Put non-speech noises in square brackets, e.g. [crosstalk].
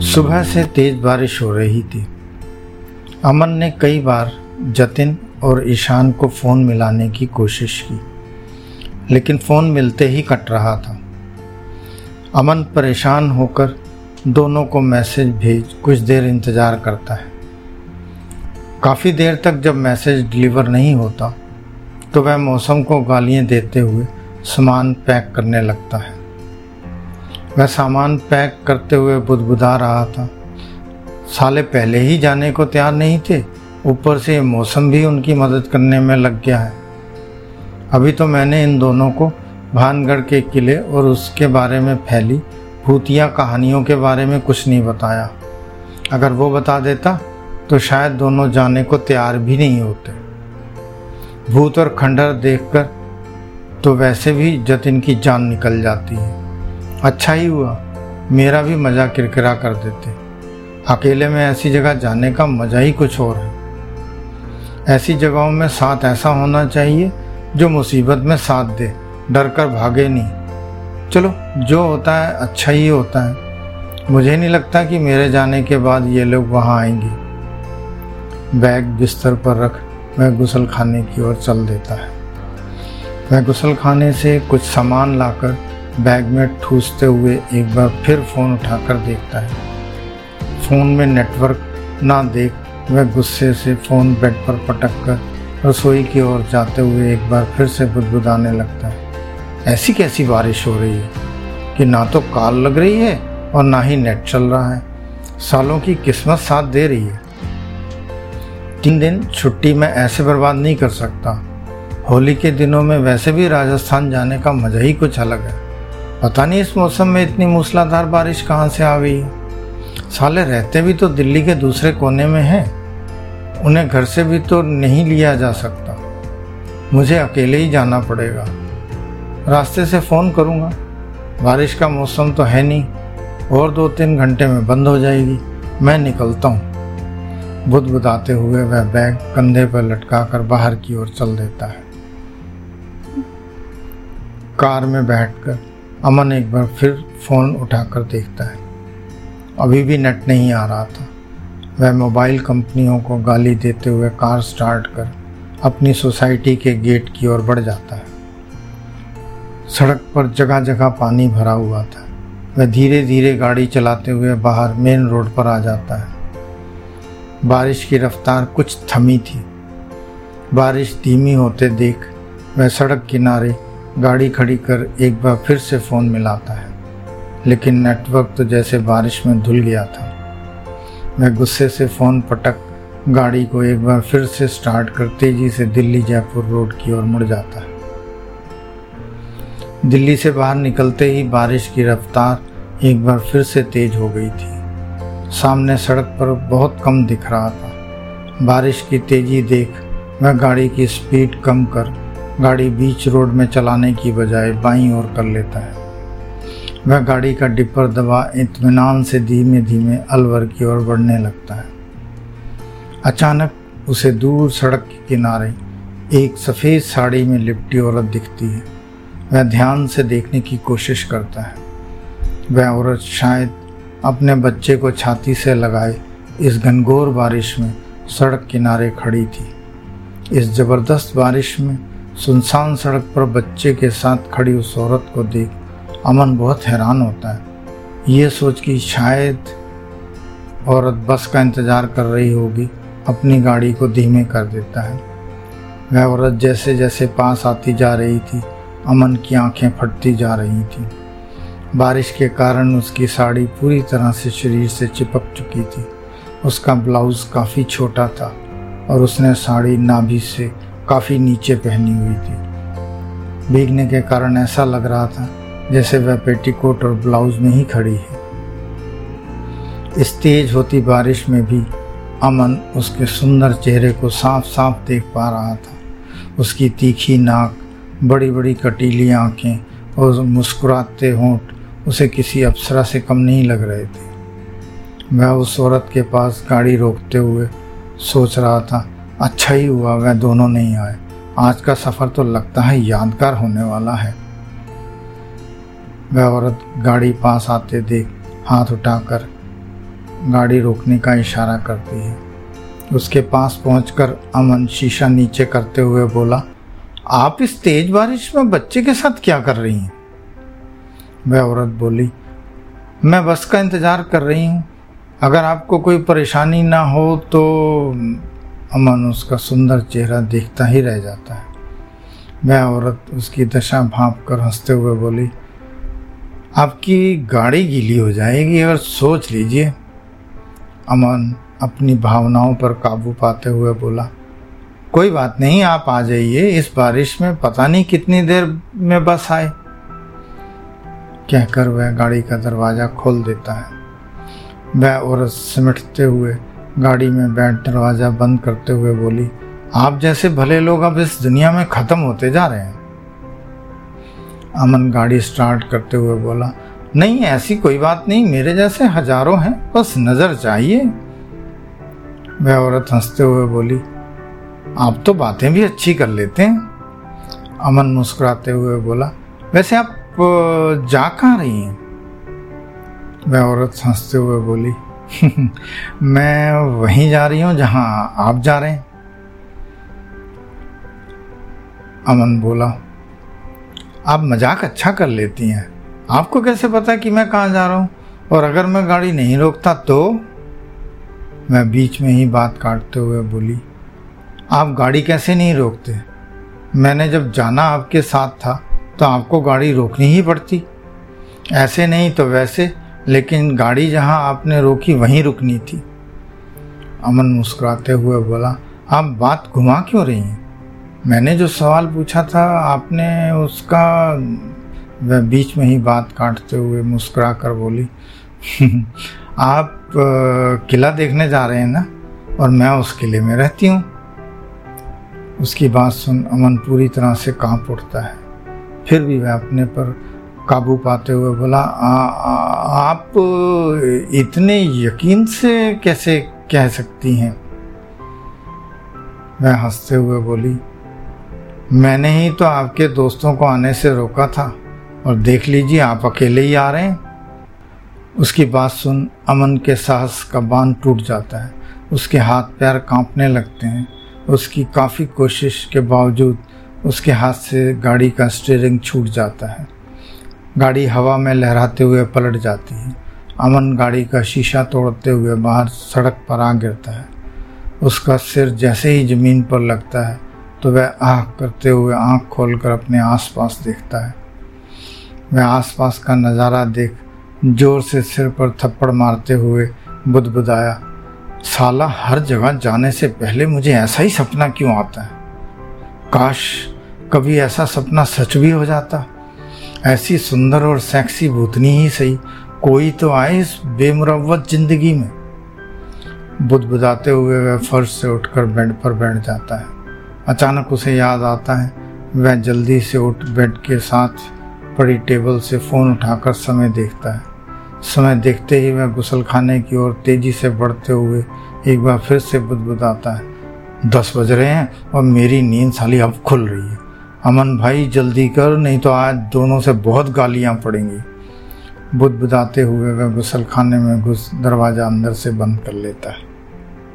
सुबह से तेज बारिश हो रही थी। अमन ने कई बार जतिन और ईशान को फ़ोन मिलाने की कोशिश की, लेकिन फ़ोन मिलते ही कट रहा था। अमन परेशान होकर दोनों को मैसेज भेज कुछ देर इंतज़ार करता है। काफ़ी देर तक जब मैसेज डिलीवर नहीं होता तो वह मौसम को गालियाँ देते हुए सामान पैक करने लगता है। वह सामान पैक करते हुए बुदबुदा रहा था। साले पहले ही जाने को तैयार नहीं थे। ऊपर से मौसम भी उनकी मदद करने में लग गया है। अभी तो मैंने इन दोनों को भानगढ़ के किले और उसके बारे में फैली भूतिया कहानियों के बारे में कुछ नहीं बताया। अगर वो बता देता तो शायद दोनों जाने को तैयार भी नहीं होते। भूत और खंडर देखकर तो वैसे भी जतिन की जान निकल जाती है। अच्छा ही हुआ। मेरा भी मज़ा किरकिरा कर देते। अकेले में ऐसी जगह जाने का मज़ा ही कुछ और है। ऐसी जगहों में साथ ऐसा होना चाहिए, जो मुसीबत में साथ दे डर कर भागे नहीं। चलो, जो होता है अच्छा ही होता है। मुझे नहीं लगता कि मेरे जाने के बाद ये लोग वहाँ आएँगे। बैग बिस्तर पर रख वह गुसल खाने की ओर चल देता है। वह गुसल खाने से कुछ सामान लाकर बैग में ठूसते हुए एक बार फिर फ़ोन उठाकर देखता है। फ़ोन में नेटवर्क ना देख वह गुस्से से फ़ोन बेड पर पटक कर रसोई की ओर जाते हुए एक बार फिर से बुदबुदाने लगता है। ऐसी कैसी बारिश हो रही है कि ना तो काल लग रही है और ना ही नेट चल रहा है। सालों की किस्मत साथ दे रही है। तीन दिन छुट्टी मैं ऐसे बर्बाद नहीं कर सकता। होली के दिनों में वैसे भी राजस्थान जाने का मज़ा ही कुछ अलग है। पता नहीं इस मौसम में इतनी मूसलाधार बारिश कहाँ से आ गई। साले रहते भी तो दिल्ली के दूसरे कोने में हैं। उन्हें घर से भी तो नहीं लिया जा सकता। मुझे अकेले ही जाना पड़ेगा। रास्ते से फ़ोन करूँगा। बारिश का मौसम तो है नहीं। और दो तीन घंटे में बंद हो जाएगी। मैं निकलता हूँ। बुद बुदाते हुए वह बैग कंधे पर लटका कर बाहर की ओर चल देता है। कार में बैठकर अमन एक बार फिर फ़ोन उठाकर देखता है। अभी भी नेट नहीं आ रहा था। वह मोबाइल कंपनियों को गाली देते हुए कार स्टार्ट कर अपनी सोसाइटी के गेट की ओर बढ़ जाता है। सड़क पर जगह जगह पानी भरा हुआ था। वह धीरे धीरे गाड़ी चलाते हुए बाहर मेन रोड पर आ जाता है। बारिश की रफ्तार कुछ थमी थी। बारिश धीमी होते देख वह सड़क किनारे गाड़ी खड़ी कर एक बार फिर से फ़ोन मिलाता है। लेकिन नेटवर्क तो जैसे बारिश में धुल गया था। मैं गुस्से से फ़ोन पटक गाड़ी को एक बार फिर से स्टार्ट कर तेज़ी से दिल्ली जयपुर रोड की ओर मुड़ जाता है। दिल्ली से बाहर निकलते ही बारिश की रफ्तार एक बार फिर से तेज हो गई थी। सामने सड़क पर बहुत कम दिख रहा था। बारिश की तेज़ी देख मैं गाड़ी की स्पीड कम कर गाड़ी बीच रोड में चलाने की बजाय बाईं ओर कर लेता है। वह गाड़ी का डिपर दबा इतमान से धीमे धीमे अलवर की ओर बढ़ने लगता है। अचानक उसे दूर सड़क के किनारे एक सफ़ेद साड़ी में लिपटी औरत दिखती है। वह ध्यान से देखने की कोशिश करता है। वह औरत शायद अपने बच्चे को छाती से लगाए इस घनघोर बारिश में सड़क किनारे खड़ी थी। इस ज़बरदस्त बारिश में सुनसान सड़क पर बच्चे के साथ खड़ी उस औरत को देख अमन बहुत हैरान होता है। ये सोच कि शायद औरत बस का इंतज़ार कर रही होगी, अपनी गाड़ी को धीमे कर देता है। वह औरत जैसे जैसे पास आती जा रही थी, अमन की आँखें फटती जा रही थी। बारिश के कारण उसकी साड़ी पूरी तरह से शरीर से चिपक चुकी थी। उसका ब्लाउज़ काफ़ी छोटा था और उसने साड़ी नाभि से काफ़ी नीचे पहनी हुई थी। भीगने के कारण ऐसा लग रहा था जैसे वह पेटीकोट और ब्लाउज में ही खड़ी है। इस तेज होती बारिश में भी अमन उसके सुंदर चेहरे को साफ़ साफ़ देख पा रहा था। उसकी तीखी नाक बड़ी बड़ी कटीली आँखें और मुस्कुराते होंठ उसे किसी अप्सरा से कम नहीं लग रहे थे। वह उस औरत के पास गाड़ी रोकते हुए सोच रहा था अच्छा ही हुआ वह दोनों नहीं आए। आज का सफ़र तो लगता है यादगार होने वाला है। वह औरत गाड़ी पास आते देख हाथ उठाकर गाड़ी रोकने का इशारा करती है। उसके पास पहुंचकर अमन शीशा नीचे करते हुए बोला, आप इस तेज बारिश में बच्चे के साथ क्या कर रही हैं? वह औरत बोली, मैं बस का इंतज़ार कर रही हूँ। अगर आपको कोई परेशानी ना हो तो अमन उसका सुंदर चेहरा देखता ही रह जाता है। वह औरत उसकी दशा भाप कर हँसते हुए बोली, आपकी गाड़ी गीली हो जाएगी और सोच लीजिए। अमन अपनी भावनाओं पर काबू पाते हुए बोला, कोई बात नहीं, आप आ जाइए, इस बारिश में पता नहीं कितनी देर में बस आए। कहकर वह गाड़ी का दरवाज़ा खोल देता है। वह औरत सिमटते हुए गाड़ी में बैठ दरवाज़ा बंद करते हुए बोली, आप जैसे भले लोग अब इस दुनिया में ख़त्म होते जा रहे हैं। अमन गाड़ी स्टार्ट करते हुए बोला, नहीं, ऐसी कोई बात नहीं, मेरे जैसे हज़ारों हैं, बस नज़र चाहिए। वह औरत हँसते हुए बोली, आप तो बातें भी अच्छी कर लेते हैं। अमन मुस्कुराते हुए बोला, वैसे आप जा कहाँ रही हैं? वह औरत हँसते हुए बोली [laughs] मैं वहीं जा रही हूँ जहाँ आप जा रहे हैं। अमन बोला, आप मज़ाक अच्छा कर लेती हैं। आपको कैसे पता कि मैं कहाँ जा रहा हूँ? और अगर मैं गाड़ी नहीं रोकता तो? मैं बीच में ही बात काटते हुए बोली, आप गाड़ी कैसे नहीं रोकते? मैंने जब जाना आपके साथ था तो आपको गाड़ी रोकनी ही पड़ती। ऐसे नहीं तो वैसे। लेकिन गाड़ी जहाँ आपने रोकी, वहीं रुकनी थी। अमन मुस्कुराते हुए बोला, आप बात घुमा क्यों रही हैं? मैंने जो सवाल पूछा था, आपने उसका, वह बीच में ही बात काटते हुए मुस्कुरा कर बोली [laughs] आप किला देखने जा रहे हैं ना? और मैं उस किले में रहती हूँ। उसकी बात सुन अमन पूरी तरह से काँप उठता है। फिर भी वह अपने पर काबू पाते हुए बोला आ, आ, आप इतने यकीन से कैसे कह सकती हैं? वह हँसते हुए बोली मैंने ही तो आपके दोस्तों को आने से रोका था और देख लीजिए आप अकेले ही आ रहे हैं। उसकी बात सुन अमन के साहस का बाँध टूट जाता है। उसके हाथ पैर कांपने लगते हैं। उसकी काफ़ी कोशिश के बावजूद उसके हाथ से गाड़ी का स्टीयरिंग छूट जाता है। गाड़ी हवा में लहराते हुए पलट जाती है। अमन गाड़ी का शीशा तोड़ते हुए बाहर सड़क पर आ गिरता है। उसका सिर जैसे ही ज़मीन पर लगता है तो वह आह करते हुए आँख खोलकर अपने आसपास देखता है। वह आसपास का नज़ारा देख ज़ोर से सिर पर थप्पड़ मारते हुए बुदबुदाया, साला, हर जगह जाने से पहले मुझे ऐसा ही सपना क्यों आता है? काश कभी ऐसा सपना सच भी हो जाता। ऐसी सुंदर और सेक्सी भूतनी ही सही। कोई तो आए इस बेमुरवत ज़िंदगी में। बुदबुदाते हुए वह फर्श से उठकर बेड पर बैठ जाता है। अचानक उसे याद आता है, वह जल्दी से उठ बेड के साथ पड़ी टेबल से फ़ोन उठाकर समय देखता है। समय देखते ही वह गुसल खाने की ओर तेज़ी से बढ़ते हुए एक बार फिर से बुदबुदाता है। दस बज रहे हैं और मेरी नींद साली अब खुल रही है। अमन भाई, जल्दी कर, नहीं तो आज दोनों से बहुत गालियाँ पड़ेंगी। बुदबुदाते हुए वह गुसल खाने में घुस दरवाज़ा अंदर से बंद कर लेता है।